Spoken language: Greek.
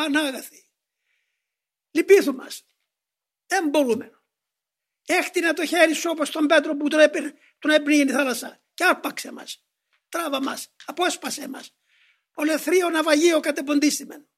Πανάγαθη. Λυπήθου μας. Δεν μπορούμε. Έχτινε το χέρι σου όπως τον Πέτρο που τον, έπαιρ, τον η θάλασσα και άρπαξε μας. Τράβα μας, απόσπασε μας. Ο λεθρείο ναυαγείο κατεποντίστημεν.